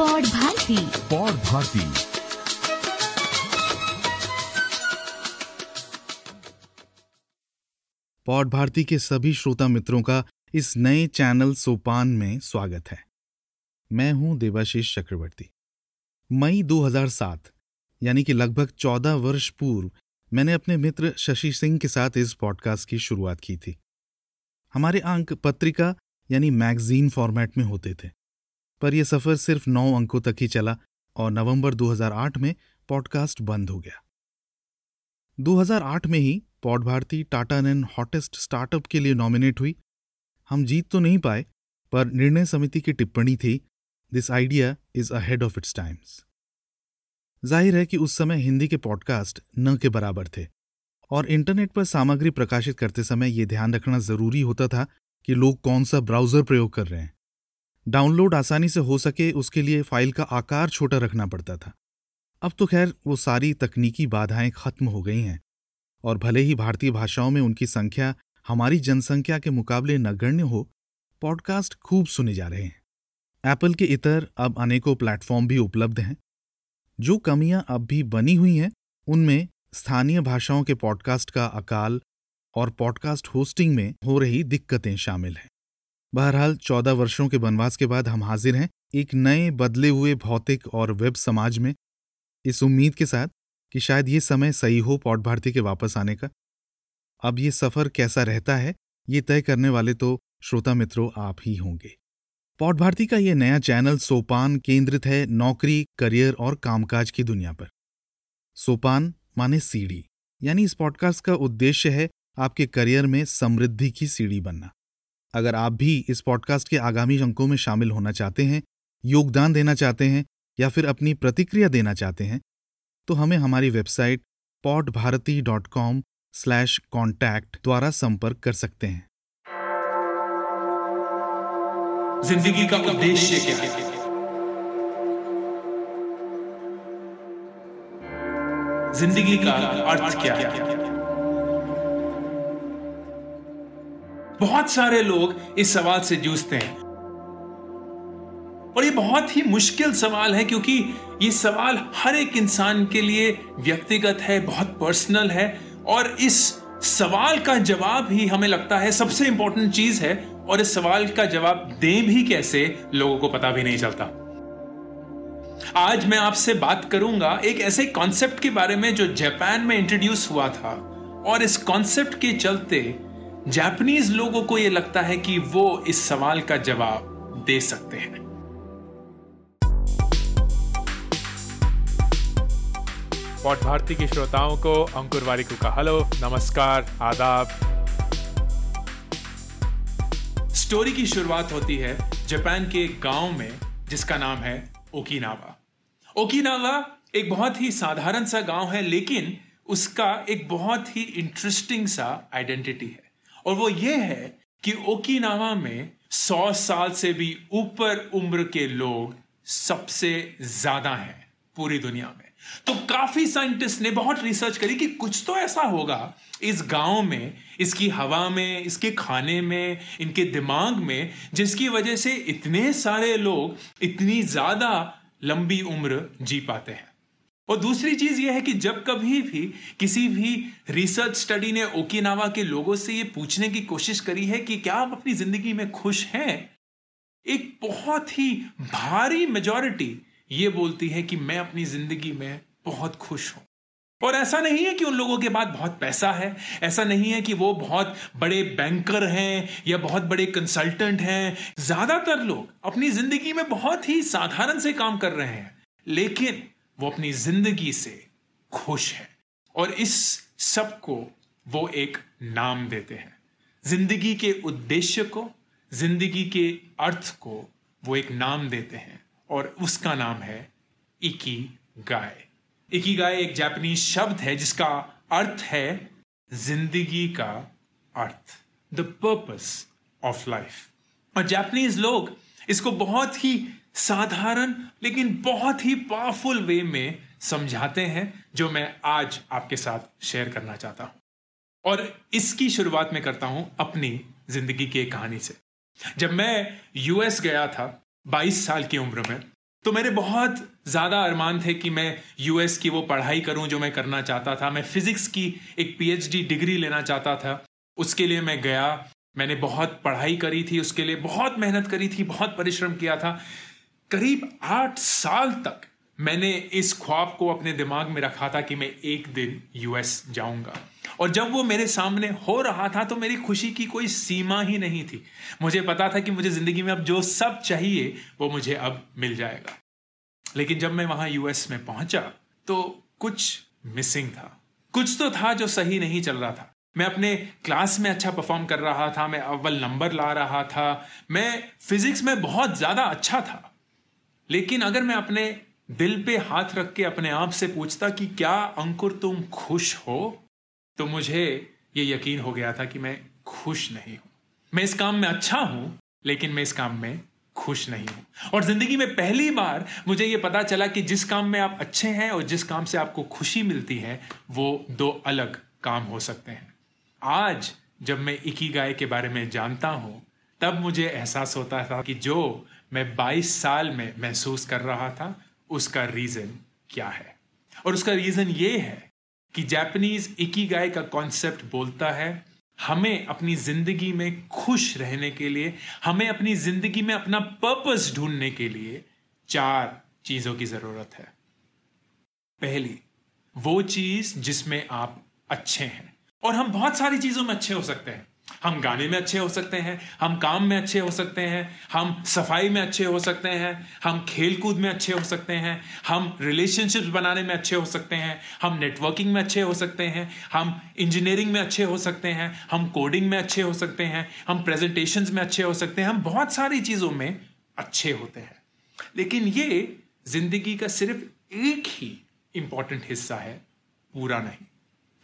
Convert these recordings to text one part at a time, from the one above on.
पौड भारती पौड भारती पौड भारती के सभी श्रोता मित्रों का इस नए चैनल सोपान में स्वागत है। मैं हूँ देवाशीष चक्रवर्ती। मई 2007 यानी कि लगभग 14 वर्ष पूर्व मैंने अपने मित्र शशि सिंह के साथ इस पॉडकास्ट की शुरुआत की थी। हमारे अंक पत्रिका यानी मैगजीन फॉर्मेट में होते थे। पर यह सफ़र सिर्फ़ नौ अंकों तक ही चला और नवंबर 2008 में पॉडकास्ट बंद हो गया। 2008 में ही Pod Bharati Tata NEN hottest startup के लिए नॉमिनेट हुई। हम जीत तो नहीं पाए, पर निर्णय समिति की टिप्पणी थी this idea is ahead of its times ज़ाहिर है कि उस समय हिंदी के पॉडकास्ट न के बराबर थे, और इंटरनेट पर सामग्री प्रकाशित करते समय ये ध्यान रखना ज़रूरी होता था कि लोग कौन सा ब्राउज़र प्रयोग कर रहे हैं। डाउनलोड आसानी से हो सके, उसके लिए फ़ाइल का आकार छोटा रखना पड़ता था। अब तो खैर, वो सारी तकनीकी बाधाएँ खत्म हो गई हैं। और भले ही भारतीय भाषाओं में उनकी संख्या हमारी जनसंख्या के मुकाबले नगण्य हो, पॉडकास्ट खूब सुने जा रहे हैं। एप्पल के इतर अब अनेकों प्लेटफॉर्म भी उपलब्ध हैं। जो कमियाँ अब भी बनी हुई हैं, उनमें स्थानीय भाषाओं के पॉडकास्ट का अकाल और पॉडकास्ट होस्टिंग में हो रही दिक्कतें शामिल हैं। बहरहाल, चौदह वर्षों के वनवास के बाद हम हाजिर हैं एक नए, बदले हुए भौतिक और वेब समाज में। इस उम्मीद के साथ कि शायद ये समय सही हो पौट भारती के वापस आने का। अब ये सफ़र कैसा रहता है, ये तय करने वाले तो श्रोता मित्रों आप ही होंगे। पौट भारती का ये नया चैनल सोपान केंद्रित है नौकरी, करियर और कामकाज की दुनिया पर। सोपान माने सीढ़ी, यानी इस पॉडकास्ट का उद्देश्य है आपके करियर में समृद्धि की सीढ़ी बनना। अगर आप भी इस पॉडकास्ट के आगामी अंकों में शामिल होना चाहते हैं, योगदान देना चाहते हैं या फिर अपनी प्रतिक्रिया देना चाहते हैं तो हमें हमारी website Pod Bharati dot com slash contact द्वारा संपर्क कर सकते हैं। ज़िंदगी का उद्देश्य क्या है? ज़िंदगी का अर्थ क्या है? बहुत सारे लोग इस सवाल से जूझते हैं। और ये बहुत ही मुश्किल सवाल है क्योंकि ये सवाल हर एक इंसान के लिए व्यक्तिगत है, बहुत पर्सनल है, और इस सवाल का जवाब ही हमें लगता है सबसे इंपॉर्टेंट चीज़ है, और इस सवाल का जवाब दें भी कैसे लोगों को पता भी नहीं चलता। आज मैं आपसे बात करूँगा एक ऐसे कॉन्सेप्ट के बारे में जो जापान में इंट्रोड्यूस हुआ था, और इस कॉन्सेप्ट के चलते जापानीज लोगों को यह लगता है कि वो इस सवाल का जवाब दे सकते हैं। पॉट भारती के श्रोताओं को अंकुर वारिकू का हेलो नमस्कार आदाब। स्टोरी की शुरुआत होती है जापान के गाँव में जिसका नाम है ओकिनावा। ओकिनावा एक बहुत ही साधारण सा गाँव है लेकिन उसका एक बहुत ही इंटरेस्टिंग सा आइडेंटिटी है। और वो ये है कि ओकिनावा में सौ साल से भी ऊपर उम्र के लोग सबसे ज़्यादा हैं पूरी दुनिया में। तो काफ़ी साइंटिस्ट ने बहुत रिसर्च करी कि कुछ तो ऐसा होगा, इस गाँव में, इसकी हवा में, इसके खाने में, इनके दिमाग में, जिसकी वजह से इतने सारे लोग इतनी ज़्यादा लंबी उम्र जी पाते हैं। और दूसरी चीज़ यह है कि जब कभी भी किसी भी रिसर्च स्टडी ने ओकिनावा के लोगों से यह पूछने की कोशिश करी है कि क्या आप अपनी ज़िंदगी में खुश हैं? एक बहुत ही भारी मेजोरिटी ये बोलती है कि मैं अपनी ज़िंदगी में बहुत खुश हूँ। और ऐसा नहीं है कि उन लोगों के पास बहुत पैसा है, ऐसा नहीं है कि वो बहुत बड़े बैंकर हैं या बहुत बड़े कंसल्टेंट हैं। ज़्यादातर लोग अपनी ज़िंदगी में बहुत ही साधारण से काम कर रहे हैं, लेकिन वो अपनी ज़िंदगी से खुश है। और इस सबको वो एक नाम देते हैं। ज़िंदगी के उद्देश्य को, ज़िंदगी के अर्थ को वो एक नाम देते हैं। और उसका नाम है इकी गाय इकी गाय एक जापानीज शब्द है जिसका अर्थ है ज़िंदगी का अर्थ द पर्पस ऑफ़ लाइफ और जापानीज लोग इसको बहुत ही साधारण, लेकिन बहुत ही पावरफुल वे में समझाते हैं, जो मैं आज आपके साथ शेयर करना चाहता हूँ। और इसकी शुरुआत में करता हूँ अपनी ज़िंदगी की एक कहानी से। जब मैं यूएस गया था 22 साल की उम्र में तो मेरे बहुत ज़्यादा अरमान थे कि मैं यूएस की वो पढ़ाई करूँ जो मैं करना चाहता था। मैं फिजिक्स की एक पीएचडी डिग्री लेना चाहता था। उसके लिए मैं गया, मैंने बहुत पढ़ाई करी थी, उसके लिए बहुत मेहनत करी थी, बहुत परिश्रम किया था। करीब आठ साल तक मैंने इस ख्वाब को अपने दिमाग में रखा था कि मैं एक दिन यूएस जाऊँगा। और जब वो मेरे सामने हो रहा था तो मेरी खुशी की कोई सीमा ही नहीं थी। मुझे पता था कि मुझे ज़िंदगी में अब जो सब चाहिए, वो मुझे अब मिल जाएगा। लेकिन जब मैं वहाँ यूएस में पहुँचा तो कुछ मिसिंग था। कुछ तो था जो सही नहीं चल रहा था। मैं अपने क्लास में अच्छा परफॉर्म कर रहा था, मैं अव्वल नंबर ला रहा था, मैं फिजिक्स में बहुत ज़्यादा अच्छा था। लेकिन अगर मैं अपने दिल पे हाथ रख के अपने आप से पूछता कि क्या अंकुर तुम खुश हो तो मुझे ये यकीन हो गया था कि मैं खुश नहीं हूँ। मैं इस काम में अच्छा हूँ, लेकिन मैं इस काम में खुश नहीं हूँ। और ज़िंदगी में पहली बार मुझे यह पता चला कि जिस काम में आप अच्छे हैं और जिस काम से आपको खुशी मिलती है, वो दो अलग काम हो सकते हैं। आज जब मैं इकी गाय के बारे में जानता हूँ, तब मुझे एहसास होता था कि जो मैं 22 साल में महसूस कर रहा था, उसका रीजन क्या है? और उसका रीजन ये है कि जापानीज इकी गाय का कॉन्सेप्ट बोलता है, हमें अपनी ज़िंदगी में खुश रहने के लिए, हमें अपनी ज़िंदगी में अपना पर्पस ढूँढने के लिए चार चीज़ों की ज़रूरत है। पहली, वो चीज़ जिसमें आप अच्छे हैं। और हम बहुत सारी चीज़ों में अच्छे हो सकते हैं। हम गाने में अच्छे हो सकते हैं हम काम में अच्छे हो सकते हैं हम सफ़ाई में अच्छे हो सकते हैं हम खेल कूद में अच्छे हो सकते हैं हम रिलेशनशिप्स बनाने में अच्छे हो सकते हैं हम नेटवर्किंग में अच्छे हो सकते हैं हम इंजीनियरिंग में अच्छे हो सकते हैं हम कोडिंग में अच्छे हो सकते हैं हम प्रेजेंटेशन में अच्छे हो सकते हैं हम बहुत सारी चीज़ों में अच्छे होते हैं लेकिन ये ज़िंदगी का सिर्फ़ एक ही इंपॉर्टेंट हिस्सा है पूरा नहीं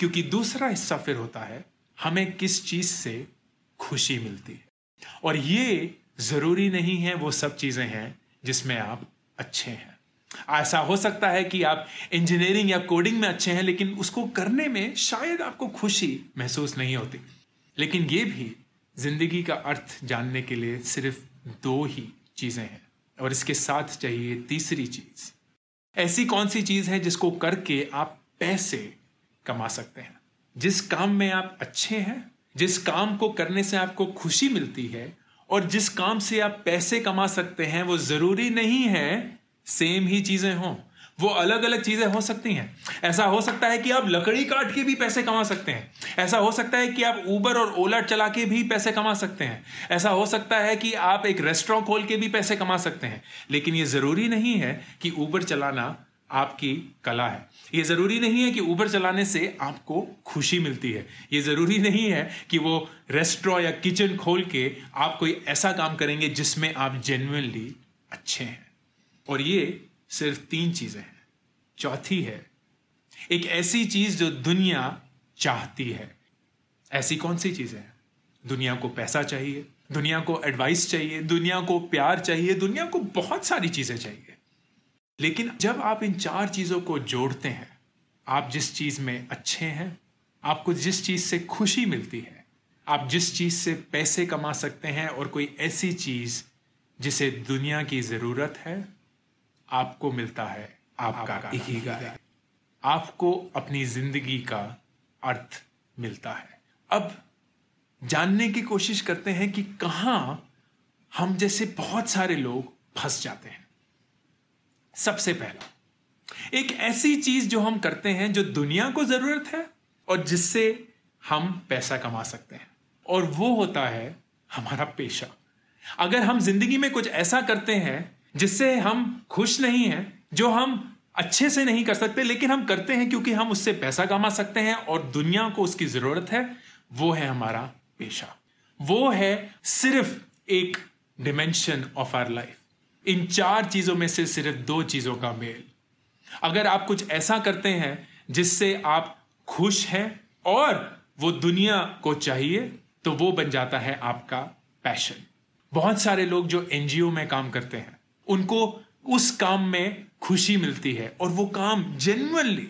क्योंकि दूसरा हिस्सा फिर होता है हमें किस चीज़ से खुशी मिलती है? और ये ज़रूरी नहीं है, वो सब चीज़ें हैं जिसमें आप अच्छे हैं। ऐसा हो सकता है कि आप इंजीनियरिंग या कोडिंग में अच्छे हैं, लेकिन उसको करने में शायद आपको खुशी महसूस नहीं होती। लेकिन ये भी ज़िंदगी का अर्थ जानने के लिए सिर्फ़ दो ही चीज़ें हैं, और इसके साथ चाहिए तीसरी चीज़। ऐसी कौन सी चीज़ है जिसको करके आप पैसे कमा सकते हैं? जिस काम में आप अच्छे हैं, जिस काम को करने से आपको खुशी मिलती है, और जिस काम से आप पैसे कमा सकते हैं, वो ज़रूरी नहीं है सेम ही चीज़ें हों। वो अलग अलग चीज़ें हो सकती हैं। ऐसा हो सकता है कि आप लकड़ी काट के भी पैसे कमा सकते हैं। ऐसा हो सकता है कि आप ऊबर और ओला चला के भी पैसे कमा सकते हैं। ऐसा हो सकता है कि आप एक रेस्टोरेंट खोल के भी पैसे कमा सकते हैं। लेकिन ये ज़रूरी नहीं है कि ऊबर चलाना आपकी कला है। ये ज़रूरी नहीं है कि ऊबर चलाने से आपको खुशी मिलती है। ये ज़रूरी नहीं है कि वो रेस्टोरेंट या किचन खोल के आप कोई ऐसा काम करेंगे जिसमें आप जेन्युइनली अच्छे हैं। और ये सिर्फ़ तीन चीज़ें हैं। चौथी है, एक ऐसी चीज़ जो दुनिया चाहती है। ऐसी कौन सी चीज़ें हैं? दुनिया को पैसा चाहिए, दुनिया को एडवाइस चाहिए, दुनिया को प्यार चाहिए, दुनिया को बहुत सारी चीज़ें चाहिए। लेकिन जब आप इन चार चीज़ों को जोड़ते हैं आप जिस चीज़ में अच्छे हैं आपको जिस चीज़ से खुशी मिलती है आप जिस चीज़ से पैसे कमा सकते हैं और कोई ऐसी चीज़ जिसे दुनिया की ज़रूरत है आपको मिलता है आपका इकिगाई आपको अपनी ज़िंदगी का अर्थ मिलता है। अब जानने की कोशिश करते हैं कि कहाँ हम जैसे बहुत सारे लोग फंस जाते हैं। सबसे पहला। एक ऐसी चीज़ जो हम करते हैं जो दुनिया को ज़रूरत है और जिससे हम पैसा कमा सकते हैं। और वो होता है हमारा पेशा। अगर हम ज़िंदगी में कुछ ऐसा करते हैं जिससे हम खुश नहीं हैं, जो हम अच्छे से नहीं कर सकते, लेकिन हम करते हैं क्योंकि हम उससे पैसा कमा सकते हैं और दुनिया को उसकी ज़रूरत है, वो है हमारा पेशा। वो है सिर्फ़ एक डिमेंशन ऑफ़ आर लाइफ इन चार चीज़ों में से सिर्फ़ दो चीज़ों का मेल। अगर आप कुछ ऐसा करते हैं जिससे आप खुश हैं और वो दुनिया को चाहिए तो वो बन जाता है आपका पैशन। बहुत सारे लोग जो एनजीओ में काम करते हैं, उनको उस काम में खुशी मिलती है और वो काम जेनुअनली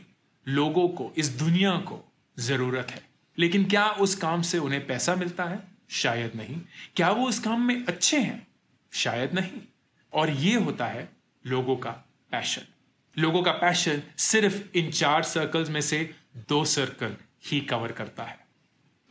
लोगों को, इस दुनिया को ज़रूरत है। लेकिन क्या उस काम से उन्हें पैसा मिलता है? शायद नहीं। क्या वो उस काम में अच्छे हैं? शायद नहीं। और ये होता है लोगों का पैशन लोगों का पैशन सिर्फ़ इन चार सर्कल्स में से दो सर्कल ही कवर करता है.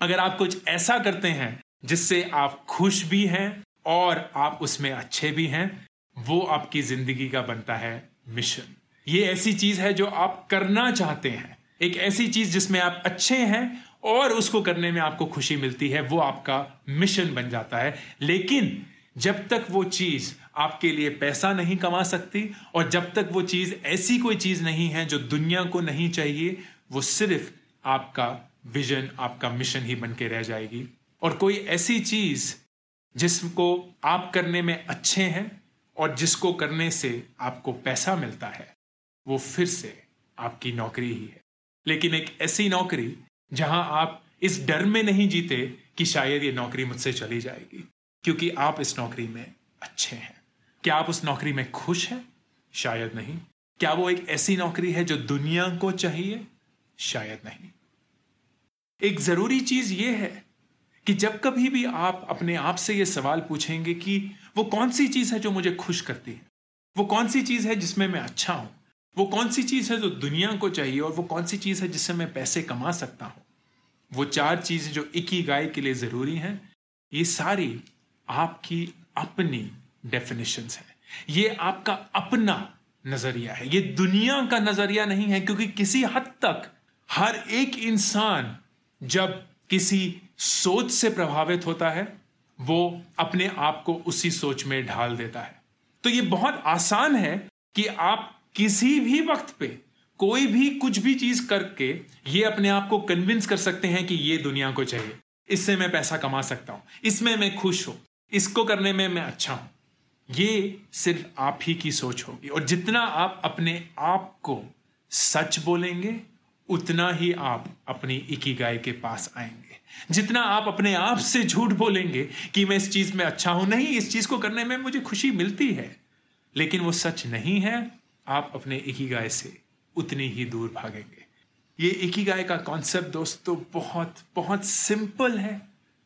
अगर आप कुछ ऐसा करते हैं जिससे आप खुश भी हैं और आप उसमें अच्छे भी हैं, वो आपकी ज़िंदगी का बनता है मिशन ये ऐसी चीज़ है जो आप करना चाहते हैं. एक ऐसी चीज़ जिसमें आप अच्छे हैं और उसको करने में आपको खुशी मिलती है, वो आपका मिशन बन जाता है. लेकिन जब तक वो चीज़ आपके लिए पैसा नहीं कमा सकती, और जब तक वो चीज़ ऐसी कोई चीज़ नहीं है जो दुनिया को नहीं चाहिए, वो सिर्फ़ आपका विजन, आपका मिशन ही बन के रह जाएगी। और कोई ऐसी चीज़ जिसको आप करने में अच्छे हैं और जिसको करने से आपको पैसा मिलता है, वो फिर से आपकी नौकरी ही है। लेकिन एक ऐसी नौकरी जहाँ आप इस डर में नहीं जीते कि शायद ये नौकरी मुझसे चली जाएगी, क्योंकि आप इस नौकरी में अच्छे हैं। क्या आप उस नौकरी में खुश हैं? शायद नहीं। क्या वो एक ऐसी नौकरी है जो दुनिया को चाहिए? शायद नहीं। एक ज़रूरी चीज़ ये है कि जब कभी भी आप अपने आप से ये सवाल पूछेंगे कि वो कौन सी चीज़ है जो मुझे खुश करती है? वो कौन सी चीज़ है जिसमें मैं अच्छा हूँ? वो कौन सी चीज़ है जो दुनिया को चाहिए और वो कौन सी चीज़ है जिससे मैं पैसे कमा सकता हूँ? वो चार चीज़ें जो ही गाय के लिए ज़रूरी हैं, ये सारी आपकी अपनी डेफिनेशंस है। ये आपका अपना नज़रिया है। ये दुनिया का नज़रिया नहीं है, क्योंकि किसी हद तक हर एक इंसान जब किसी सोच से प्रभावित होता है, वो अपने आप को उसी सोच में ढाल देता है। तो ये बहुत आसान है कि आप किसी भी वक्त पे कोई भी कुछ भी चीज़ करके ये अपने आप को कन्विंस कर सकते हैं कि ये दुनिया को चाहिए। इससे मैं पैसा कमा सकता हूँ। इसमें मैं खुश हूँ। इसको करने में मैं अच्छा हूँ। ये सिर्फ़ आप ही की सोच होगी। और जितना आप अपने आप को सच बोलेंगे, उतना ही आप अपनी इकी गाय के पास आएँगे। जितना आप अपने आप से झूठ बोलेंगे कि मैं इस चीज़ में अच्छा हूँ, नहीं, इस चीज़ को करने में मुझे खुशी मिलती है, लेकिन वो सच नहीं है, आप अपने इकी गाय से उतनी ही दूर भागेंगे। ये इकी गाय का कॉन्सेप्ट दोस्तों बहुत बहुत सिंपल है,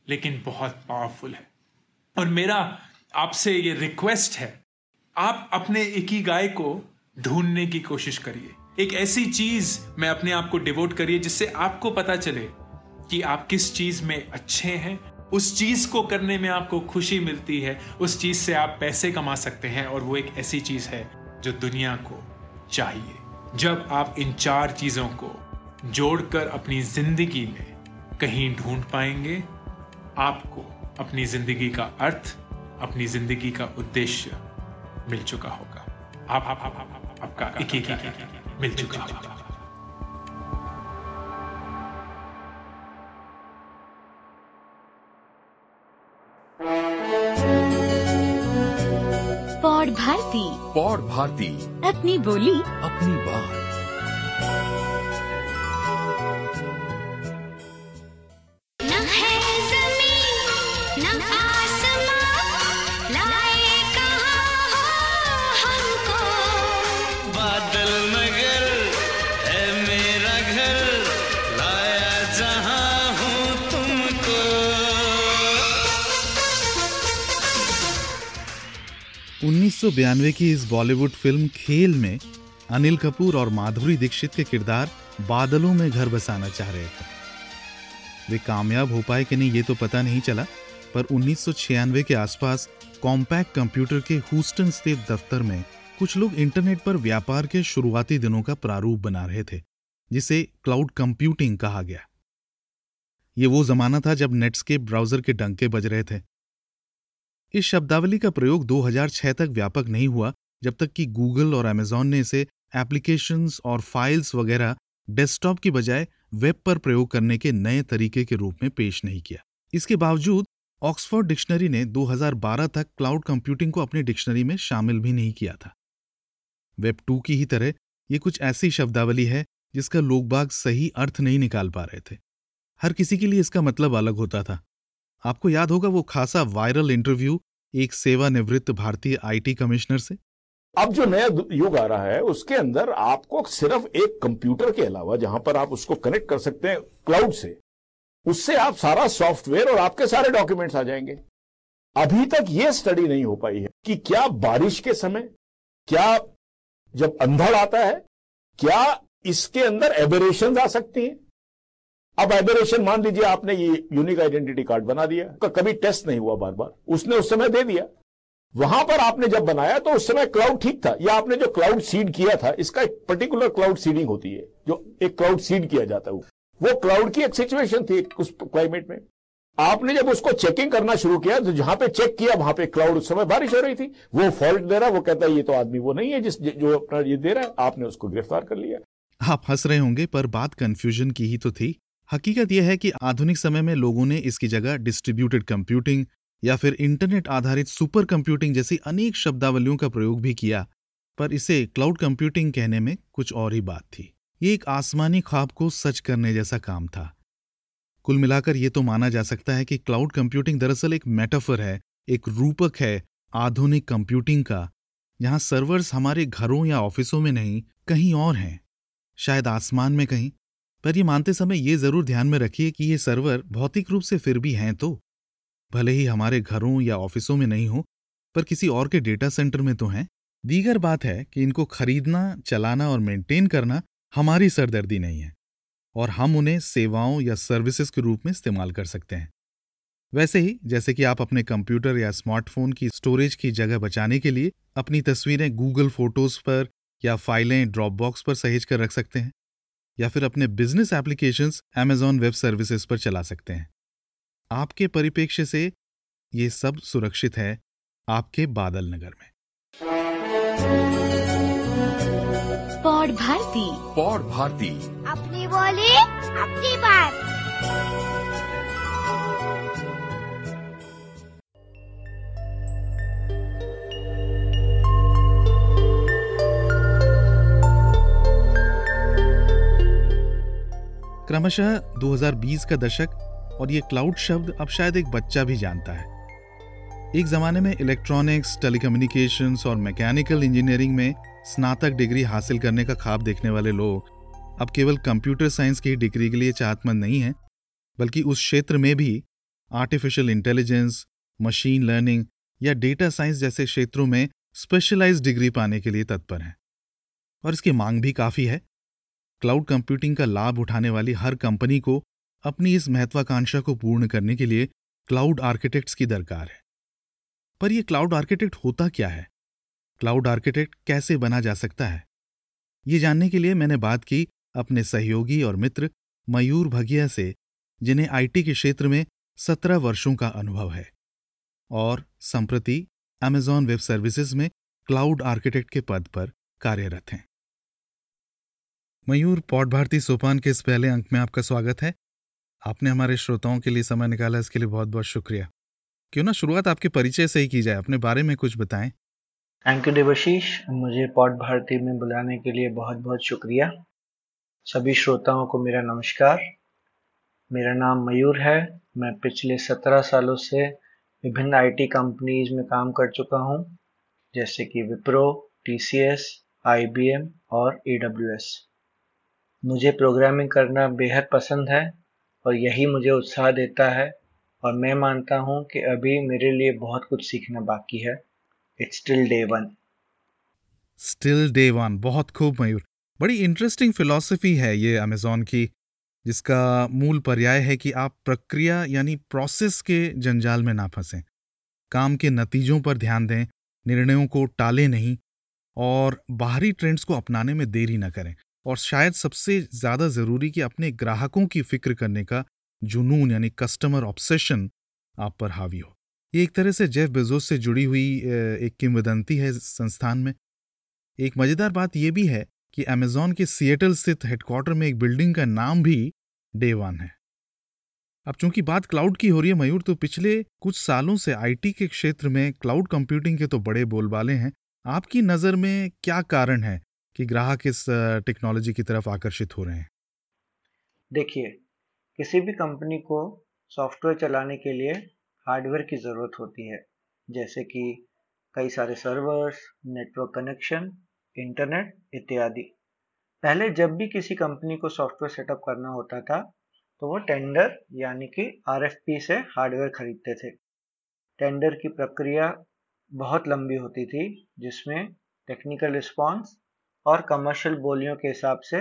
लेकिन बहुत पावरफुल है। और मेरा आपसे ये रिक्वेस्ट है, आप अपने इकी गाय को ढूँढने की कोशिश करिए। एक ऐसी चीज़ में अपने आप को डिवोट करिए जिससे आपको पता चले कि आप किस चीज़ में अच्छे हैं। उस चीज़ को करने में आपको खुशी मिलती है, उस चीज़ से आप पैसे कमा सकते हैं और वो एक ऐसी चीज़ है जो दुनिया को चाहिए। जब आप इन चार चीज़ों को जोड़कर अपनी ज़िंदगी में कहीं ढूंढ पाएँगे, आपको अपनी ज़िंदगी का अर्थ अपनी ज़िंदगी का उद्देश्य मिल चुका होगा। आप, आप, आप, आप, आप आपका एक एक मिल चुका होगा। पौड़ भारती। पौड़ भारती। अपनी बोली। अपनी बात। 1992 की इस बॉलीवुड फ़िल्म खेल में अनिल कपूर और माधुरी दीक्षित के किरदार बादलों में घर बसाना चाह रहे थे। वे कामयाब हो पाए कि नहीं ये तो पता नहीं चला, पर 1996 के आसपास कॉम्पैक्ट कंप्यूटर के ह्यूस्टन स्थित दफ्तर में कुछ लोग इंटरनेट पर व्यापार के शुरुआती दिनों का प्रारूप बना रहे थे, जिसे क्लाउड कंप्यूटिंग कहा गया। ये वो जमाना था जब नेट्सकेप ब्राउज़र के डंके बज रहे थे। इस शब्दावली का प्रयोग 2006 तक व्यापक नहीं हुआ, जब तक कि गूगल और अमेजॉन ने इसे एप्लीकेशंस और फाइल्स वगैरह डेस्कटॉप की बजाय वेब पर प्रयोग करने के नए तरीके के रूप में पेश नहीं किया। इसके बावजूद, ऑक्सफोर्ड डिक्शनरी ने 2012 तक क्लाउड कंप्यूटिंग को अपनी डिक्शनरी में शामिल भी नहीं किया था। वेब टू की ही तरह, ये कुछ ऐसी शब्दावली है, जिसका लोग बाग सही अर्थ नहीं निकाल पा रहे थे। हर किसी के लिए इसका मतलब अलग होता था। आपको याद होगा वो खासा वायरल इंटरव्यू एक सेवानिवृत्त भारतीय आईटी कमिश्नर से? अब जो नया युग आ रहा है, उसके अंदर आपको सिर्फ़ एक कंप्यूटर के अलावा जहाँ पर आप उसको कनेक्ट कर सकते हैं क्लाउड से, उससे आप सारा सॉफ्टवेयर और आपके सारे डॉक्यूमेंट्स आ जाएँगे। अभी तक यह स्टडी नहीं हो पाई है कि क्या बारिश के समय, क्या जब अंधड़ आता है, क्या इसके अंदर एबरेशन आ सकती हैं। अब एबेरेशन मान लीजिए आपने ये यूनिक आइडेंटिटी कार्ड बना दिया। कभी टेस्ट नहीं हुआ बार बार। उसने उस समय दे दिया। वहाँ पर आपने जब बनाया तो उस समय क्लाउड ठीक था। या आपने जो क्लाउड सीड किया था, इसका एक पर्टिकुलर क्लाउड सीडिंग होती है, जो एक क्लाउड सीड किया जाता है। वो क्लाउड की एक सिचुएशन थी उस क्लाइमेट में। आपने जब उसको चेकिंग करना शुरू किया तो जहाँ पे चेक किया, वहाँ पे क्लाउड उस समय बारिश हो रही थी। वो फॉल्ट दे रहा, वो कहता है, ये तो आदमी वो नहीं है, जिस जो अपना ये दे रहा है, आपने उसको गिरफ़्तार कर लिया। आप हंस रहे होंगे, पर बात कंफ्यूजन की ही तो थी। हकीकत यह है कि आधुनिक समय में लोगों ने इसकी जगह डिस्ट्रीब्यूटेड कंप्यूटिंग या फिर इंटरनेट आधारित सुपर कंप्यूटिंग जैसी अनेक शब्दावलियों का प्रयोग भी किया, पर इसे क्लाउड कंप्यूटिंग कहने में कुछ और ही बात थी। ये एक आसमानी ख्वाब को सच करने जैसा काम था। कुल मिलाकर ये तो माना जा सकता है कि क्लाउड कंप्यूटिंग दरअसल एक मेटाफर है, एक रूपक है आधुनिक कंप्यूटिंग का, जहाँ सर्वर्स हमारे घरों या ऑफिसों में नहीं, कहीं और हैं। शायद आसमान में कहीं पर ये मानते समय ये ज़रूर ध्यान में रखिए कि ये सर्वर भौतिक रूप से फिर भी हैं तो। भले ही हमारे घरों या ऑफिसों में नहीं हो, पर किसी और के डेटा सेंटर में तो हैं। दीगर बात है कि इनको खरीदना, चलाना और मेंटेन करना हमारी सरदर्दी नहीं है, और हम उन्हें सेवाओं या सर्विसेज़ के रूप में इस्तेमाल कर सकते हैं। वैसे ही, जैसे कि आप अपने कंप्यूटर या स्मार्टफ़ोन की स्टोरेज की जगह बचाने के लिए अपनी तस्वीरें गूगल फ़ोटोज़ पर या फाइलें ड्रॉप बॉक्स पर सहेज कर रख सकते हैं। या फिर अपने business applications Amazon web services पर चला सकते हैं। आपके परिप्रेक्ष्य से ये सब सुरक्षित है आपके बादल नगर में। पौड भारती। पौड भारती। अपनी बोली अपनी बात। क्रमशः 2020 का दशक और ये क्लाउड शब्द अब शायद एक बच्चा भी जानता है। एक जमाने में इलेक्ट्रॉनिक्स, टेलीकम्युनिकेशंस और मैकेनिकल इंजीनियरिंग में स्नातक डिग्री हासिल करने का ख्वाब देखने वाले लोग अब केवल कंप्यूटर साइंस की डिग्री के लिए चाहतमंद नहीं हैं, बल्कि उस क्षेत्र में भी आर्टिफिशियल इंटेलिजेंस, मशीन लर्निंग या डेटा साइंस जैसे क्षेत्रों में स्पेशलाइज्ड डिग्री पाने के लिए तत्पर हैं। और इसकी मांग भी काफ़ी है। क्लाउड कंप्यूटिंग का लाभ उठाने वाली हर कंपनी को अपनी इस महत्वाकांक्षा को पूर्ण करने के लिए क्लाउड आर्किटेक्ट्स की दरकार है। पर यह क्लाउड आर्किटेक्ट होता क्या है? क्लाउड आर्किटेक्ट कैसे बना जा सकता है? ये जानने के लिए मैंने बात की अपने सहयोगी और मित्र मयूर भगिया से, जिन्हें आईटी के क्षेत्र में सत्रह वर्षों का अनुभव है। और संप्रति अमेजॉन वेब सर्विसेज़ में क्लाउड आर्किटेक्ट के पद पर कार्यरत हैं। मयूर पौड भारती सोपान के इस पहले अंक में आपका स्वागत है। आपने हमारे श्रोताओं के लिए समय निकाला, इसके लिए बहुत बहुत शुक्रिया। क्यों ना शुरुआत आपके परिचय से ही की जाए, अपने बारे में कुछ बताएँ। Thank you Devashish. मुझे पॉड भारती में बुलाने के लिए बहुत बहुत शुक्रिया। सभी श्रोताओं को मेरा नमस्कार। मेरा नाम मयूर है। मैं पिछले सत्रह सालों से विभिन्न आईटी कंपनीज़ में काम कर चुका हूँ, जैसे कि विप्रो टीसीएस आईबीएम और एडब्ल्यूएस मुझे प्रोग्रामिंग करना बेहद पसंद है और यही मुझे उत्साह देता है और मैं मानता हूँ कि अभी मेरे लिए बहुत कुछ सीखना बाकी है। It's still day one still day one बहुत खूब मयूर। बड़ी इंटरेस्टिंग फिलॉसफी है ये अमेजॉन की, जिसका मूल पर्याय है कि आप प्रक्रिया यानी प्रोसेस के जंजाल में ना फंसें। काम के नतीजों पर ध्यान दें, निर्णयों को टालें नहीं और बाहरी ट्रेंड्स को अपनाने में देरी न करें। और शायद सबसे ज़्यादा ज़रूरी कि अपने ग्राहकों की फ़िक्र करने का जुनून, यानी कस्टमर ऑब्सेशन आप पर हावी हो। ये एक तरह से जेफ बेजोस से जुड़ी हुई एक किंवदंती है संस्थान में। एक मज़ेदार बात यह भी है कि अमेजॉन के सिएटल स्थित हेडक्वार्टर में एक बिल्डिंग का नाम भी डे वन है। अब चूँकि बात क्लाउड की हो रही है, मयूर तो पिछले कुछ सालों से आईटी के क्षेत्र में क्लाउड कंप्यूटिंग के तो बड़े बोलबाले हैं। आपकी नज़र में क्या कारण है? कि ग्राहक इस टेक्नोलॉजी की तरफ़ आकर्षित हो रहे हैं? देखिए, किसी भी कंपनी को सॉफ्टवेयर चलाने के लिए हार्डवेयर की ज़रूरत होती है। जैसे कि कई सारे सर्वर्स, नेटवर्क कनेक्शन, इंटरनेट इत्यादि। पहले जब भी किसी कंपनी को सॉफ्टवेयर सेटअप करना होता था तो वो टेंडर यानी कि आरएफपी से हार्डवेयर खरीदते थे। टेंडर की प्रक्रिया बहुत लंबी होती थी, जिसमें टेक्निकल रिस्पॉन्स और कमर्शियल बोलियों के हिसाब से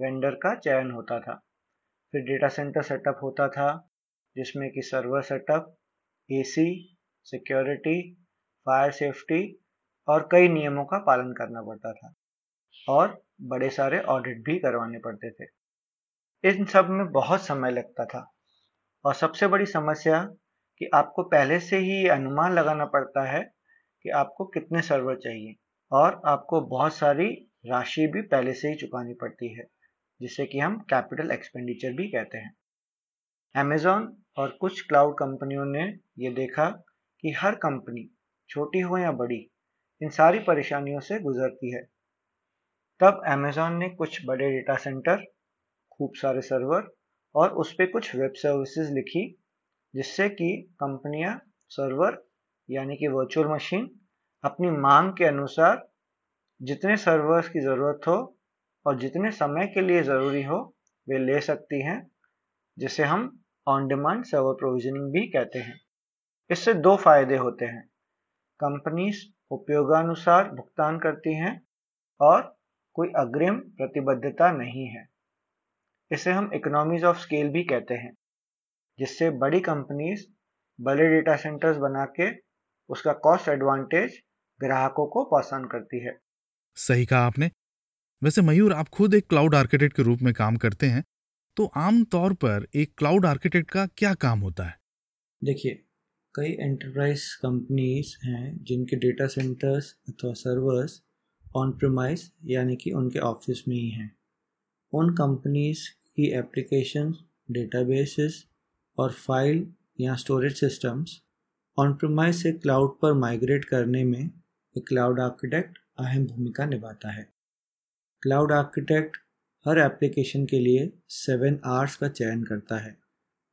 वेंडर का चयन होता था। फिर डेटा सेंटर सेटअप होता था, जिसमें कि server setup AC security fire safety और कई नियमों का पालन करना पड़ता था। और बड़े सारे ऑडिट भी करवाने पड़ते थे। इन सब में बहुत समय लगता था। और सबसे बड़ी समस्या कि आपको पहले से ही अनुमान लगाना पड़ता है कि आपको कितने सर्वर चाहिए और आपको बहुत सारी राशि भी पहले से ही चुकानी पड़ती है, जिसे कि हम कैपिटल एक्सपेंडिचर भी कहते हैं। अमेजोन और कुछ क्लाउड कंपनियों ने ये देखा कि हर कंपनी, छोटी हो या बड़ी, इन सारी परेशानियों से गुजरती है। तब अमेजॉन ने कुछ बड़े डेटा सेंटर खूब सारे सर्वर और उस पर कुछ वेब सर्विसेज़ लिखी, जिससे कि कंपनियाँ सर्वर यानी कि वर्चुअल मशीन अपनी मांग के अनुसार जितने सर्वर्स की ज़रूरत हो और जितने समय के लिए ज़रूरी हो, वे ले सकती हैं, जिसे हम ऑन डिमांड सर्वर प्रोविजनिंग भी कहते हैं। इससे दो फ़ायदे होते हैं। कंपनीज़ उपयोगानुसार भुगतान करती हैं और कोई अग्रिम प्रतिबद्धता नहीं है। इसे हम इकोनॉमीज ऑफ़ स्केल भी कहते हैं, जिससे बड़ी कंपनीज़ बड़े डेटा सेंटर्स बना के उसका कॉस्ट एडवांटेज ग्राहकों को पसंद करती है। सही कहा आपने। वैसे मयूर, आप खुद एक क्लाउड आर्किटेक्ट के रूप में काम करते हैं तो आम तौर पर एक क्लाउड आर्किटेक्ट का क्या काम होता है? देखिए, कई एंटरप्राइज कंपनीज़ हैं जिनके डेटा सेंटर्स अथवा सर्वर्स ऑन प्रोमाइज यानी कि उनके ऑफ़िस में ही हैं। उन कंपनीज़ की एप्लीकेशन डेटाबेसेस और फ़ाइल या स्टोरेज सिस्टम्स ऑन प्रोमाइज से क्लाउड पर माइग्रेट करने में एक क्लाउड आर्किटेक्ट अहम भूमिका निभाता है। क्लाउड आर्किटेक्ट हर एप्लीकेशन के लिए सेवन आर्स का चयन करता है,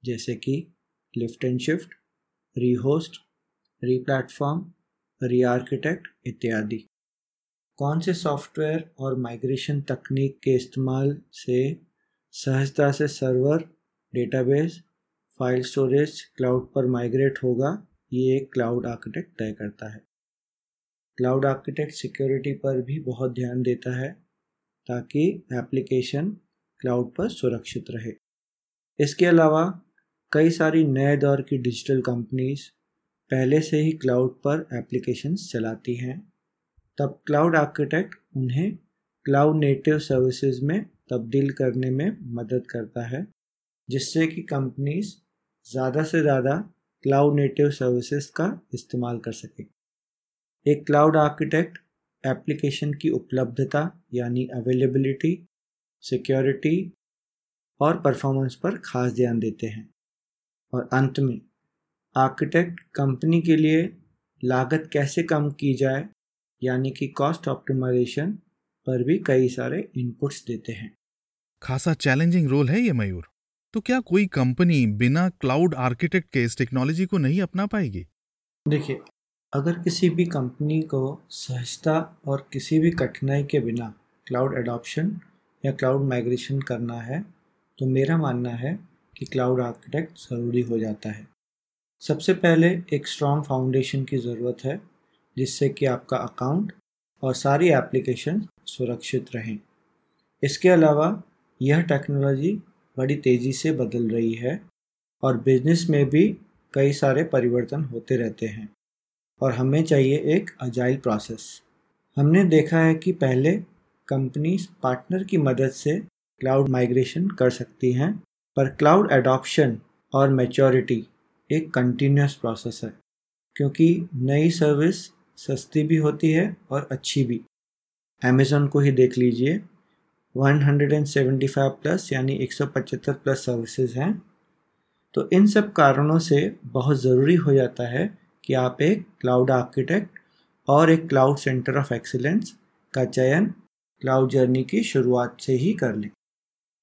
जैसे कि lift and shift rehost replatform rearchitect इत्यादि। कौन से सॉफ्टवेयर और माइग्रेशन तकनीक के इस्तेमाल से सहजता से server database file storage cloud पर माइग्रेट होगा, ये एक क्लाउड आर्किटेक्ट तय करता है। क्लाउड आर्किटेक्ट सिक्योरिटी पर भी बहुत ध्यान देता है ताकि एप्लीकेशन क्लाउड पर सुरक्षित रहे। इसके अलावा कई सारी नए दौर की डिजिटल कंपनीज़ पहले से ही क्लाउड पर एप्लीकेशंस चलाती हैं। तब क्लाउड आर्किटेक्ट उन्हें क्लाउड नेटिव सर्विसेज़ में तब्दील करने में मदद करता है, जिससे कि कंपनीज़ ज़्यादा से ज़्यादा क्लाउड नेटिव सर्विसेज़ का इस्तेमाल कर सके। एक क्लाउड आर्किटेक्ट एप्लीकेशन की उपलब्धता यानी अवेलेबिलिटी सिक्योरिटी और परफॉर्मेंस पर खास ध्यान देते हैं। और अंत में आर्किटेक्ट कंपनी के लिए लागत कैसे कम की जाए यानी कि कॉस्ट ऑप्टिमाइजेशन पर भी कई सारे इनपुट्स देते हैं। खासा चैलेंजिंग रोल है ये मयूर। तो क्या कोई कंपनी बिना क्लाउड आर्किटेक्ट के इस टेक्नोलॉजी को नहीं अपना पाएगी? देखिए अगर किसी भी कंपनी को सहजता और किसी भी कठिनाई के बिना क्लाउड एडॉप्शन या क्लाउड माइग्रेशन करना है तो मेरा मानना है कि क्लाउड आर्किटेक्ट ज़रूरी हो जाता है। सबसे पहले एक स्ट्रॉन्ग फाउंडेशन की ज़रूरत है, जिससे कि आपका अकाउंट और सारी एप्लीकेशन सुरक्षित रहें। इसके अलावा यह टेक्नोलॉजी बड़ी तेज़ी से बदल रही है और बिज़नेस में भी कई सारे परिवर्तन होते रहते हैं। और हमें चाहिए एक अजाइल प्रोसेस हमने देखा है कि पहले कंपनीज़ पार्टनर की मदद से क्लाउड माइग्रेशन कर सकती हैं, पर क्लाउड एडॉप्शन और मैच्योरिटी एक कंटिन्यूस प्रोसेस है, क्योंकि नई सर्विस सस्ती भी होती है और अच्छी भी। अमेज़ोन को ही देख लीजिए 175 प्लस यानी 175 प्लस सर्विसेज़ हैं। तो इन सब कारणों से बहुत ज़रूरी हो जाता है कि आप एक क्लाउड आर्किटेक्ट और एक क्लाउड सेंटर ऑफ़ एक्सीलेंस का चयन क्लाउड जर्नी की शुरुआत से ही कर लें।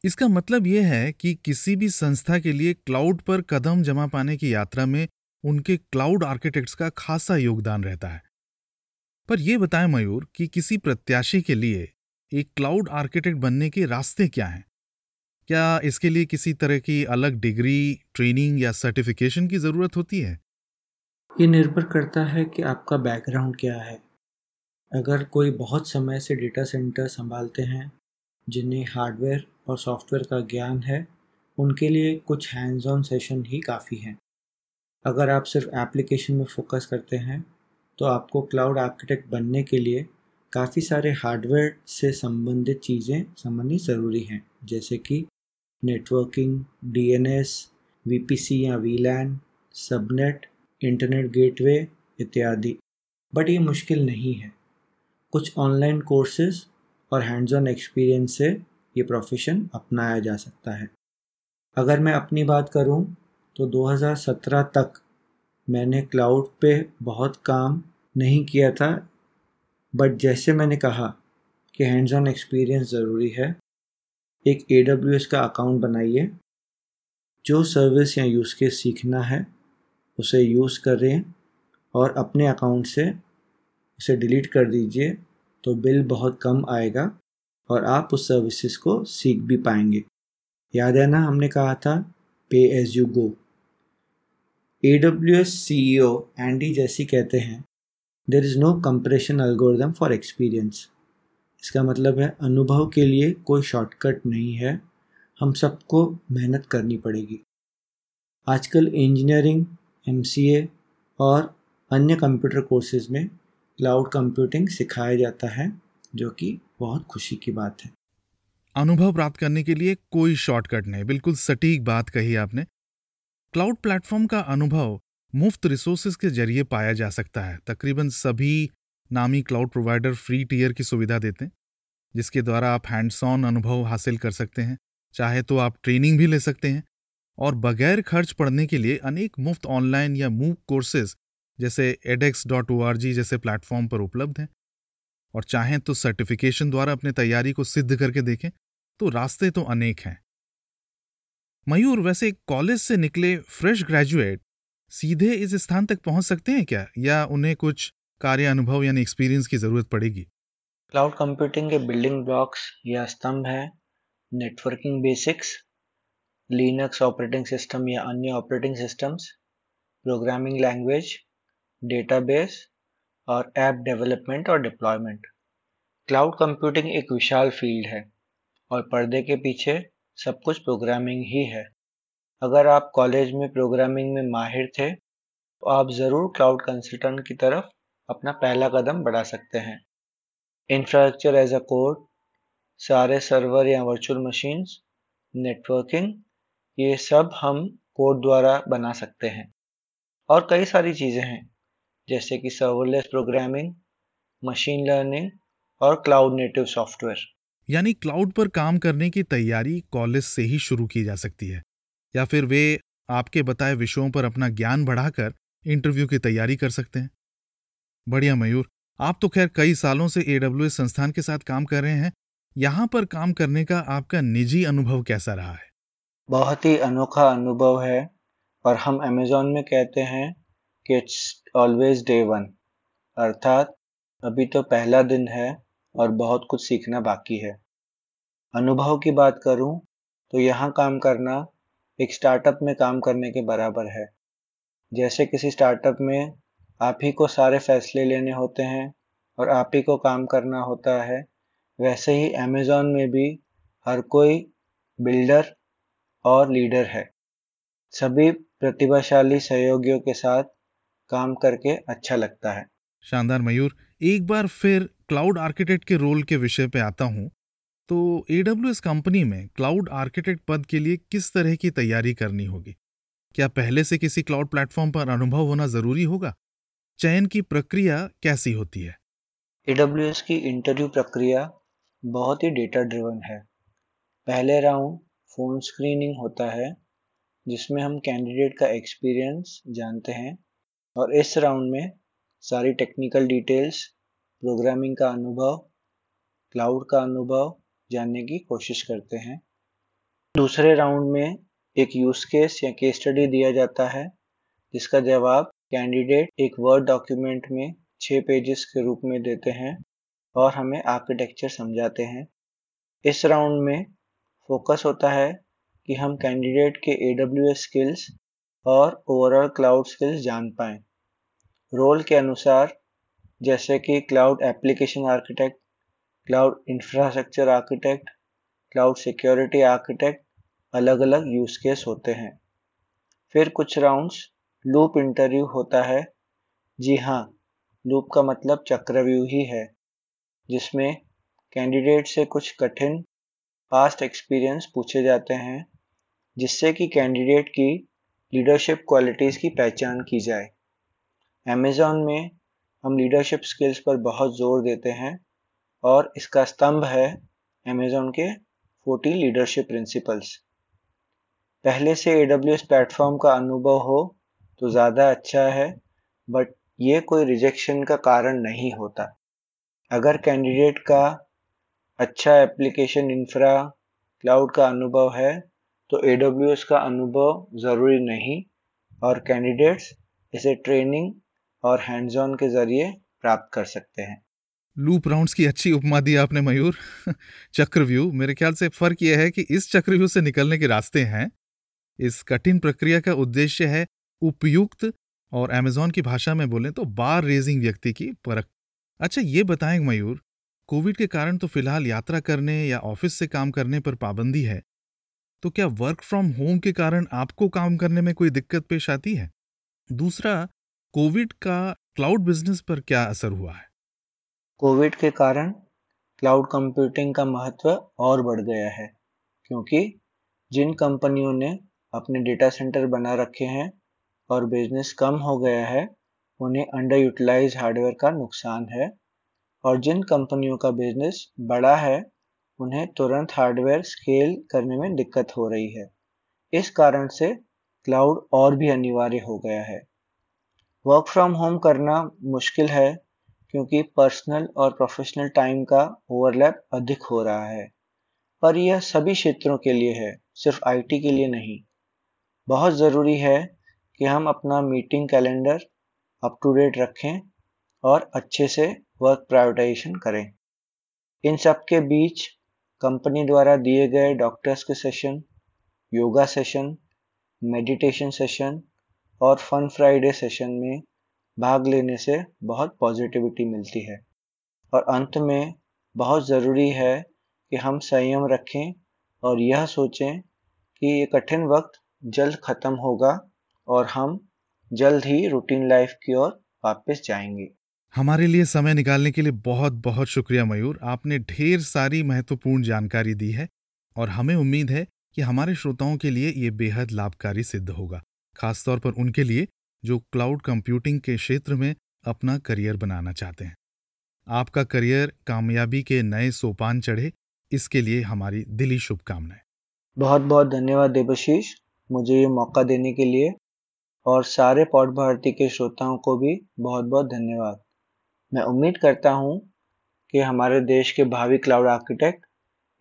इसका मतलब यह है कि किसी भी संस्था के लिए क्लाउड पर कदम जमा पाने की यात्रा में उनके क्लाउड आर्किटेक्ट्स का खासा योगदान रहता है। पर यह बताएँ मयूर कि किसी प्रत्याशी के लिए एक क्लाउड आर्किटेक्ट बनने के रास्ते क्या हैं? क्या इसके लिए किसी तरह की अलग डिग्री ट्रेनिंग या सर्टिफिकेशन की ज़रूरत होती है? ये निर्भर करता है कि आपका बैकग्राउंड क्या है। अगर कोई बहुत समय से डेटा सेंटर संभालते हैं, जिन्हें हार्डवेयर और सॉफ्टवेयर का ज्ञान है, उनके लिए कुछ हैंड्स ऑन सेशन ही काफ़ी हैं। अगर आप सिर्फ़ एप्लीकेशन में फोकस करते हैं तो आपको क्लाउड आर्किटेक्ट बनने के लिए काफ़ी सारे हार्डवेयर से संबंधित चीज़ें समझनी ज़रूरी हैं, जैसे कि नेटवर्किंग डीएनएस वीपीसी या वीलैन सबनेट इंटरनेट गेटवे इत्यादि। बट ये मुश्किल नहीं है। कुछ ऑनलाइन कोर्सेज और हैंड्स ऑन एक्सपीरियंस से ये प्रोफेशन अपनाया जा सकता है। अगर मैं अपनी बात करूँ तो 2017 तक मैंने क्लाउड पे बहुत काम नहीं किया था। बट जैसे मैंने कहा कि हैंड्स ऑन एक्सपीरियंस ज़रूरी है, एक एडब्ल्यूएस का अकाउंट बनाइए, जो सर्विस या यूज़ केस सीखना है उसे यूज़ करें और अपने अकाउंट से उसे डिलीट कर दीजिए तो बिल बहुत कम आएगा और आप उस सर्विसेज़ को सीख भी पाएँगे। याद है ना, हमने कहा था pay as you go A W S C E O Andy जैसी कहते हैं there is no compression algorithm for experience इसका मतलब है, अनुभव के लिए कोई शॉर्टकट नहीं है। हम सबको मेहनत करनी पड़ेगी। आजकल इंजीनियरिंग MCA और अन्य कंप्यूटर कोर्सेज में क्लाउड कंप्यूटिंग सिखाया जाता है, जो कि बहुत खुशी की बात है। अनुभव प्राप्त करने के लिए कोई शॉर्टकट नहीं, बिल्कुल सटीक बात कही आपने। क्लाउड प्लेटफॉर्म का अनुभव मुफ़्त रिसोर्सेज के ज़रिए पाया जा सकता है। तकरीबन सभी नामी क्लाउड प्रोवाइडर फ्री टीयर की सुविधा देते हैं, जिसके द्वारा आप हैंड्स ऑन अनुभव हासिल कर सकते हैं। चाहे तो आप ट्रेनिंग भी ले सकते हैं और बगैर खर्च पढ़ने के लिए अनेक मुफ़्त ऑनलाइन या मूक कोर्सेज जैसे एडेक्स डॉट ओ जैसे प्लेटफॉर्म पर उपलब्ध हैं। और चाहें तो सर्टिफिकेशन द्वारा अपनी तैयारी को सिद्ध करके देखें तो रास्ते तो अनेक हैं। मयूर, वैसे कॉलेज से निकले फ्रेश ग्रेजुएट सीधे इस स्थान तक पहुँच सकते हैं क्या? या उन्हें कुछ कार्य अनुभव यानी एक्सपीरियंस की ज़रूरत पड़ेगी? क्लाउड कंप्यूटिंग के बिल्डिंग ब्लॉक्स या स्तंभ हैं networking basics Linux operating system या अन्य operating systems programming language database और ऐप डेवलपमेंट और डिप्लॉयमेंट क्लाउड कंप्यूटिंग एक विशाल फ़ील्ड है और पर्दे के पीछे सब कुछ प्रोग्रामिंग ही है। अगर आप कॉलेज में प्रोग्रामिंग में माहिर थे तो आप ज़रूर क्लाउड कंसल्टेंट की तरफ़ अपना पहला कदम बढ़ा सकते हैं। इंफ्रास्ट्रक्चर एज अ कोड सारे सर्वर या वर्चुअल मशीन्स नेटवर्किंग ये सब हम कोड द्वारा बना सकते हैं। और कई सारी चीज़ें हैं, जैसे कि सर्वरलेस प्रोग्रामिंग मशीन लर्निंग और क्लाउड नेटिव सॉफ्टवेयर यानी क्लाउड पर काम करने की तैयारी कॉलेज से ही शुरू की जा सकती है, या फिर वे आपके बताए विषयों पर अपना ज्ञान बढ़ाकर इंटरव्यू की तैयारी कर सकते हैं। बढ़िया मयूर, आप तो खैर कई सालों से ए संस्थान के साथ काम कर रहे हैं, यहाँ पर काम करने का आपका निजी अनुभव कैसा रहा है? बहुत ही अनोखा अनुभव है, और हम अमेजोन में कहते हैं कि इट्स ऑलवेज डे वन अर्थात अभी तो पहला दिन है और बहुत कुछ सीखना बाकी है। अनुभव की बात करूँ तो यहाँ काम करना एक स्टार्टअप में काम करने के बराबर है। जैसे किसी स्टार्टअप में आप ही को सारे फैसले लेने होते हैं और आप ही को काम करना होता है, वैसे ही अमेज़ॉन में भी हर कोई बिल्डर और लीडर है। सभी प्रतिभाशाली सहयोगियों के साथ काम करके अच्छा लगता है। शानदार मयूर एक बार फिर क्लाउड आर्किटेक्ट के रोल के विषय पे आता हूँ। तो एडब्ल्यू कंपनी में क्लाउड आर्किटेक्ट पद के लिए किस तरह की तैयारी करनी होगी? क्या पहले से किसी क्लाउड प्लेटफॉर्म पर अनुभव होना ज़रूरी होगा? चयन की प्रक्रिया कैसी होती है? एडब्ल्यू की इंटरव्यू प्रक्रिया बहुत ही डेटा ड्रिवन है। पहले राउंड फ़ोन स्क्रीनिंग होता है, जिसमें हम कैंडिडेट का एक्सपीरियंस जानते हैं और इस राउंड में सारी टेक्निकल डिटेल्स, प्रोग्रामिंग का अनुभव, क्लाउड का अनुभव जानने की कोशिश करते हैं। दूसरे राउंड में एक यूज़ केस या केस स्टडी दिया जाता है, जिसका जवाब कैंडिडेट एक वर्ड डॉक्यूमेंट में छः पेजेस के रूप में देते हैं और हमें आर्किटेक्चर समझाते हैं। इस राउंड में फोकस होता है कि हम कैंडिडेट के एडब्ल्यूएस स्किल्स और ओवरऑल क्लाउड स्किल्स जान पाएँ। रोल के अनुसार, जैसे कि cloud application architect cloud infrastructure architect cloud security architect अलग अलग यूज़ केस होते हैं। फिर कुछ राउंड्स लूप इंटरव्यू होता है। जी हाँ लूप का मतलब चक्रव्यूह ही है जिसमें कैंडिडेट से कुछ कठिन पास्ट एक्सपीरियंस पूछे जाते हैं, जिससे कि कैंडिडेट की लीडरशिप क्वालिटीज़ की पहचान की जाए। अमेज़ॉन में हम लीडरशिप स्किल्स पर बहुत ज़ोर देते हैं और इसका स्तंभ है अमेज़ॉन के 40 लीडरशिप प्रिंसिपल्स पहले से ए प्लेटफॉर्म का अनुभव हो तो ज़्यादा अच्छा है बट ये कोई रिजेक्शन का कारण नहीं होता। अगर कैंडिडेट का अच्छा एप्लीकेशन इंफ्रा क्लाउड का अनुभव है तो ए का अनुभव ज़रूरी नहीं। और कैंडिडेट्स इसे ट्रेनिंग और हैंड्स ऑन के ज़रिए प्राप्त कर सकते हैं। लूप राउंड्स की अच्छी उपमा दी आपने, मयूर। चक्रव्यूह, मेरे ख्याल से फ़र्क यह है कि इस चक्रव्यूह से निकलने के रास्ते हैं। इस कठिन प्रक्रिया का उद्देश्य है उपयुक्त और अमेजोन की भाषा में बोलें तो बार रेजिंग व्यक्ति की परख। अच्छा ये बताएँ, मयूर कोविड के कारण तो फ़िलहाल यात्रा करने या ऑफ़िस से काम करने पर पाबंदी है। तो क्या वर्क फ्रॉम होम के कारण आपको काम करने में कोई दिक्कत पेश आती है? दूसरा, कोविड का क्लाउड बिज़नेस पर क्या असर हुआ है? कोविड के कारण क्लाउड कंप्यूटिंग का महत्व और बढ़ गया है, क्योंकि जिन कंपनियों ने अपने डेटा सेंटर बना रखे हैं और बिज़नेस कम हो गया है, उन्हें अंडर यूटिलाइज हार्डवेयर का नुकसान है। और जिन कंपनियों का बिज़नेस बड़ा है, उन्हें तुरंत हार्डवेयर स्केल करने में दिक्कत हो रही है। इस कारण से क्लाउड और भी अनिवार्य हो गया है। वर्क फ्रॉम होम करना मुश्किल है, क्योंकि पर्सनल और प्रोफेशनल टाइम का ओवरलैप अधिक हो रहा है। पर यह सभी क्षेत्रों के लिए है, सिर्फ़ आईटी के लिए नहीं। बहुत ज़रूरी है कि हम अपना meeting calendar up to date रखें और अच्छे से वर्क प्रायोरिटाइजेशन करें। इन सब के बीच कंपनी द्वारा दिए गए डॉक्टर्स के session yoga session meditation session और फन फ्राइडे सेशन में भाग लेने से बहुत पॉजिटिविटी मिलती है। और अंत में बहुत ज़रूरी है कि हम संयम रखें और यह सोचें कि ये कठिन वक्त जल्द ख़त्म होगा और हम जल्द ही रूटीन लाइफ की ओर वापस जाएँगे। हमारे लिए समय निकालने के लिए बहुत बहुत शुक्रिया मयूर। आपने ढेर सारी महत्वपूर्ण जानकारी दी है और हमें उम्मीद है कि हमारे श्रोताओं के लिए ये बेहद लाभकारी सिद्ध होगा, खासतौर पर उनके लिए जो क्लाउड कंप्यूटिंग के क्षेत्र में अपना करियर बनाना चाहते हैं। आपका करियर कामयाबी के नए सोपान चढ़े, इसके लिए हमारी दिली शुभकामनाएँ। बहुत बहुत धन्यवाद देवशीष मुझे ये मौका देने के लिए और सारे पौड भारती के श्रोताओं को भी बहुत बहुत धन्यवाद। मैं उम्मीद करता हूँ कि हमारे देश के भावी क्लाउड आर्किटेक्ट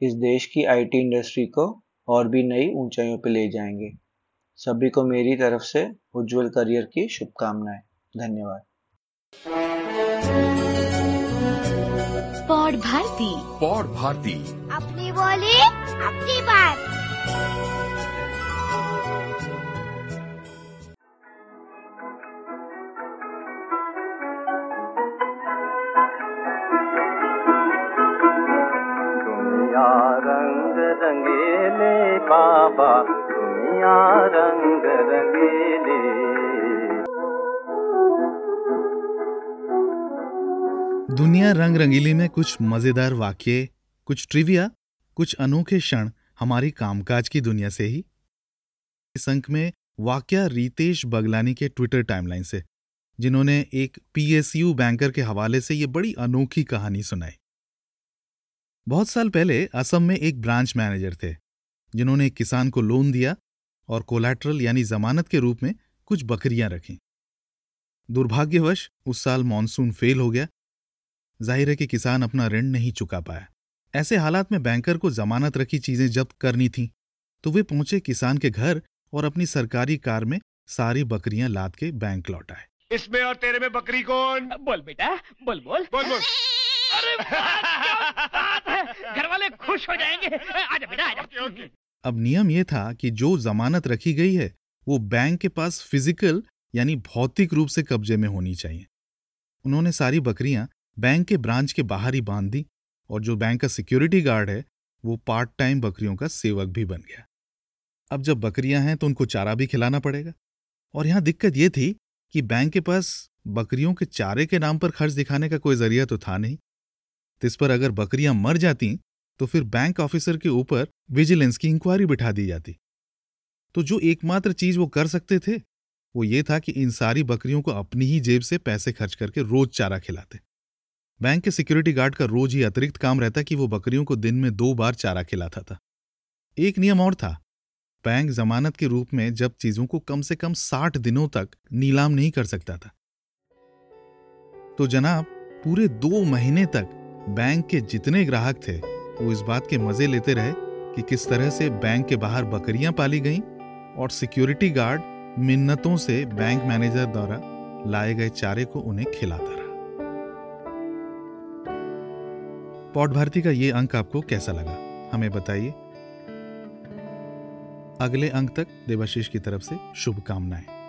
इस देश की आईटी इंडस्ट्री को और भी नई ऊंचाइयों पर ले जाएँगे। सभी को मेरी तरफ़ से उज्जवल करियर की शुभकामनाएँ। धन्यवाद। पौड भारती। पौड भारती। अपनी बोली अपनी बात। दुनिया रंग रंगीली में कुछ मज़ेदार वाक्य, कुछ ट्रिविया कुछ अनोखे क्षण हमारी कामकाज की दुनिया से ही। इस अंक में वाक्य रितेश बगलानी के ट्विटर टाइमलाइन से, जिन्होंने एक पीएसयू बैंकर के हवाले से ये बड़ी अनोखी कहानी सुनाई। बहुत साल पहले असम में एक ब्रांच मैनेजर थे, जिन्होंने एक किसान को लोन दिया और कोलैटरल यानी जमानत के रूप में कुछ बकरियाँ रखीं। दुर्भाग्यवश उस साल मानसून फेल हो गया ज़ाहिर है कि किसान अपना ऋण नहीं चुका पाया। ऐसे हालात में बैंकर को जमानत रखी चीज़ें जब्त करनी थीं तो वे पहुँचे किसान के घर और अपनी सरकारी कार में सारी बकरियाँ लाद के बैंक लौटाए इसमें और तेरे में बकरी कौन? बोल बेटा बोल बोल। बोल बोल। अरे बात है। घर वाले खुश हो जाएँगे। आजा बेटा आजा। अब नियम यह था कि जो जमानत रखी गई है वो बैंक के पास फ़िज़िकल यानी भौतिक रूप से कब्जे में होनी चाहिए। उन्होंने सारी बकरियाँ बैंक के ब्रांच के बाहर ही बाँध दी और जो बैंक का सिक्योरिटी गार्ड है, वो पार्ट टाइम बकरियों का सेवक भी बन गया। अब जब बकरियाँ हैं तो उनको चारा भी खिलाना पड़ेगा। और यहाँ दिक्कत यह थी कि बैंक के पास बकरियों के चारे के नाम पर खर्च दिखाने का कोई ज़रिया तो था नहीं। इस पर अगर बकरियाँ मर जाती तो फिर बैंक ऑफिसर के ऊपर विजिलेंस की इंक्वायरी बिठा दी जाती। तो जो एकमात्र चीज़ वो कर सकते थे, वो ये था कि इन सारी बकरियों को अपनी ही जेब से पैसे खर्च करके रोज चारा खिलाते। बैंक के सिक्योरिटी गार्ड का रोज ही अतिरिक्त काम रहता कि वो बकरियों को दिन में दो बार चारा खिलाता था। एक नियम और था। बैंक जमानत के रूप में जब चीज़ों को कम से कम साठ दिनों तक नीलाम नहीं कर सकता था। तो जनाब, पूरे दो महीने तक बैंक के जितने ग्राहक थे, वो इस बात के मज़े लेते रहे कि किस तरह से बैंक के बाहर बकरियाँ पाली गईं और सिक्योरिटी गार्ड मिन्नतों से बैंक मैनेजर द्वारा लाए गए चारे को उन्हें खिलाता रहा। पौट भारती का ये अंक आपको कैसा लगा? हमें बताइए। अगले अंक तक देवाशीष की तरफ़ से शुभकामनाएँ।